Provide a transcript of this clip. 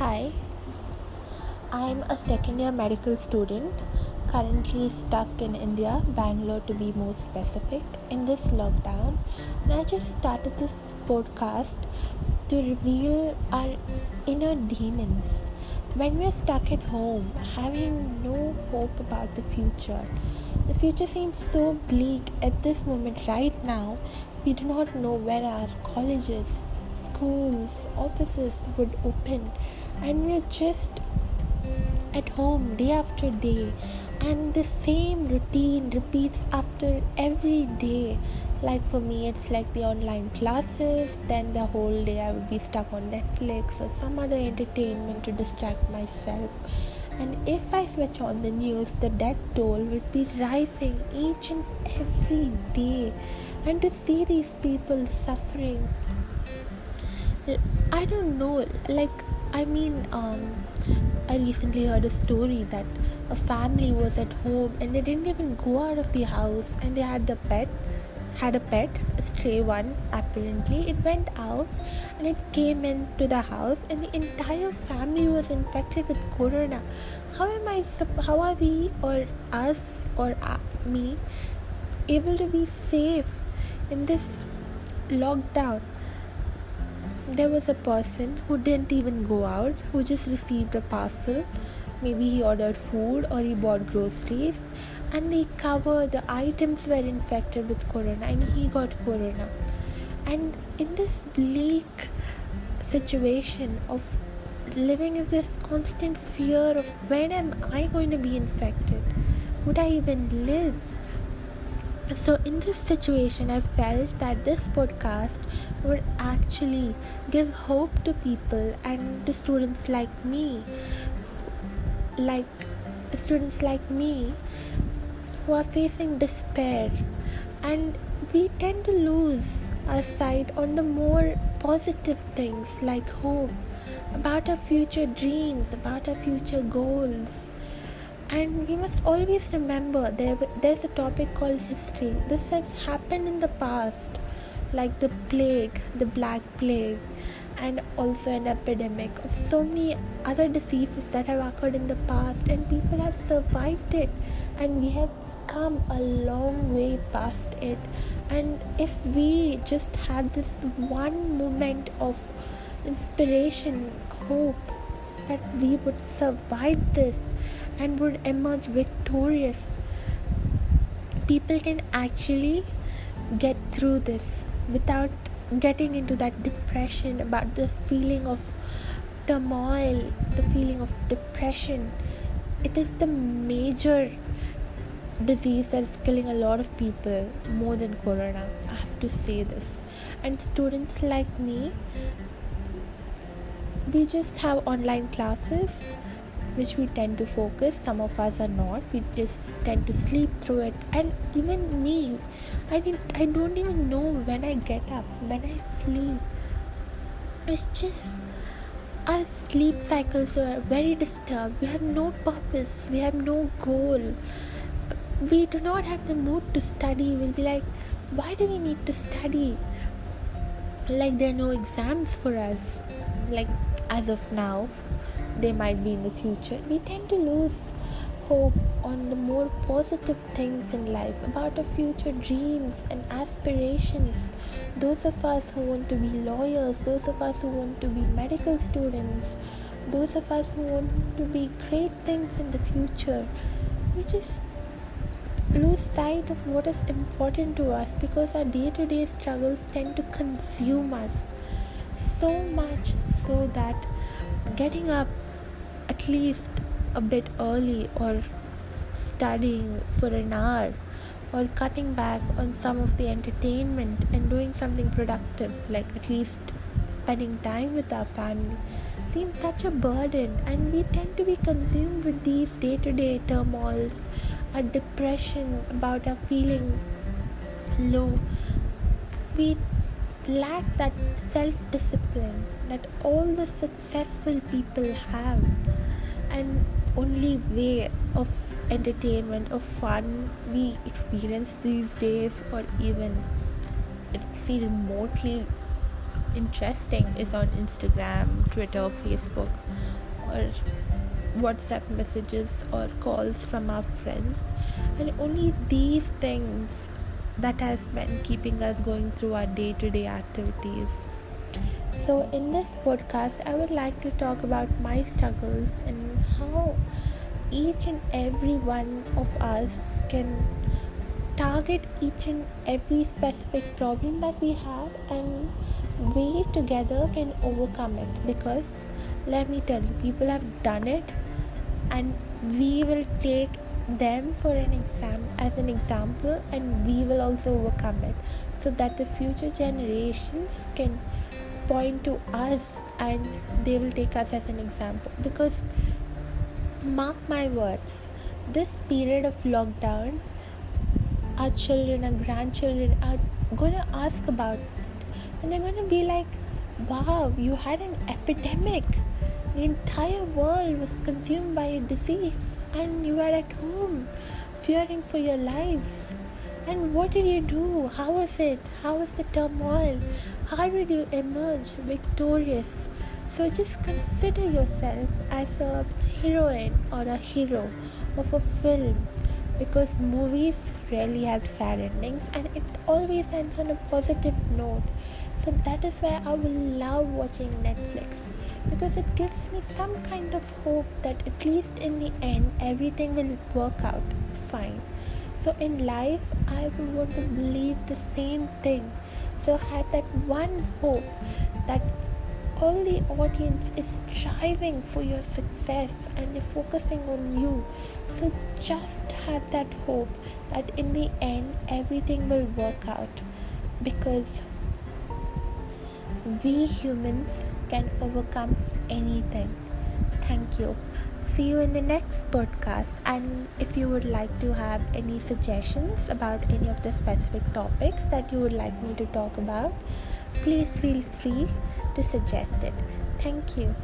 Hi, I'm a second year medical student, currently stuck in India, Bangalore to be more specific, in this lockdown. And I just started this podcast to reveal our inner demons. When we're stuck at home, having no hope about the future, the future seems so bleak at this moment right now. We do not know where our colleges, schools, offices would open, and we're just at home day after day. And the same routine repeats after every day. Like for me it's like the online classes then the whole day i would be stuck on netflix or some other entertainment to distract myself. And if i switch on the news the death toll would be rising each and every day. And to see these people suffering i don't know like i mean um I recently heard a story that a family was at home and they didn't even go out of the house and they had the pet had a pet, a stray one apparently. It went out and it came into the house and the entire family was infected with corona. How am I how are we or us or me able to be safe in this lockdown? There was a person who didn't even go out, who just received a parcel. Maybe he ordered food or he bought groceries, and they cover the items were infected with corona, and he got corona. And in this bleak situation of living in this constant fear of when am I going to be infected? Would I even live? So in this situation i felt that this podcast would actually give hope to people and to students like me like students like me who are facing despair. And we tend to lose our sight on the more positive things like hope about our future dreams about our future goals and we must always remember there, there's a topic called history. This has happened in the past like the plague the black plague and also an epidemic of so many other diseases that have occurred in the past and people have survived it and we have come a long way past it. And if we just had this one moment of inspiration hope that we would survive this and would emerge victorious. People can actually get through this without getting into that depression about the feeling of turmoil, the feeling of depression. It is the major disease that is killing a lot of people more than corona. I have to say this. And students like me, we just have online classes which we tend to focus some of us are not. We just tend to sleep through it. And even me i didn't i don't even know when i get up when i sleep. It's just our sleep cycles are very disturbed. We have no purpose. We have no goal. We do not have the mood to study. We'll be like why do we need to study? Like there are no exams for us like as of now they might be in the future, we tend to lose hope on the more positive things in life, about our future dreams and aspirations. Those of us who want to be lawyers, those of us who want to be medical students, those of us who want to be great things in the future, we just lose sight of what is important to us because our day to day struggles tend to consume us so much so that getting up at least a bit early or studying for an hour or cutting back on some of the entertainment and doing something productive like at least spending time with our family seems such a burden. And we tend to be consumed with these day-to-day turmoils a depression about our feeling low. We lack that self-discipline that all the successful people have and only way of entertainment of fun we experience these days or even see remotely interesting is on Instagram, Twitter, Facebook, or WhatsApp messages or calls from our friends, and only these things that has been keeping us going through our day to day activities. So, in this podcast, I would like to talk about my struggles and how each and every one of us can target each and every specific problem that we have and we together can overcome it. Because let me tell you people have done it and we will take them for an exam as an example and we will also overcome it. So that the future generations can point to us and they will take us as an example. Because mark my words this period of lockdown our children our grandchildren are going to ask about it. And they're going to be like wow you had an epidemic. The entire world was consumed by a disease and you were at home fearing for your lives and what did you do? How was it? How was the turmoil how did you emerge victorious? So just consider yourself as a heroine or a hero of a film because movies rarely have sad endings and it always ends on a positive note. So that is why i will love watching netflix because it gives me some kind of hope that at least in the end everything will work out fine. So in life, I would want to believe the same thing. So have that one hope that all the audience is striving for your success and they're focusing on you. So just have that hope that in the end everything will work out because we humans can overcome anything. Thank you. See you in the next podcast. And if you would like to have any suggestions about any of the specific topics that you would like me to talk about, please feel free to suggest it. Thank you.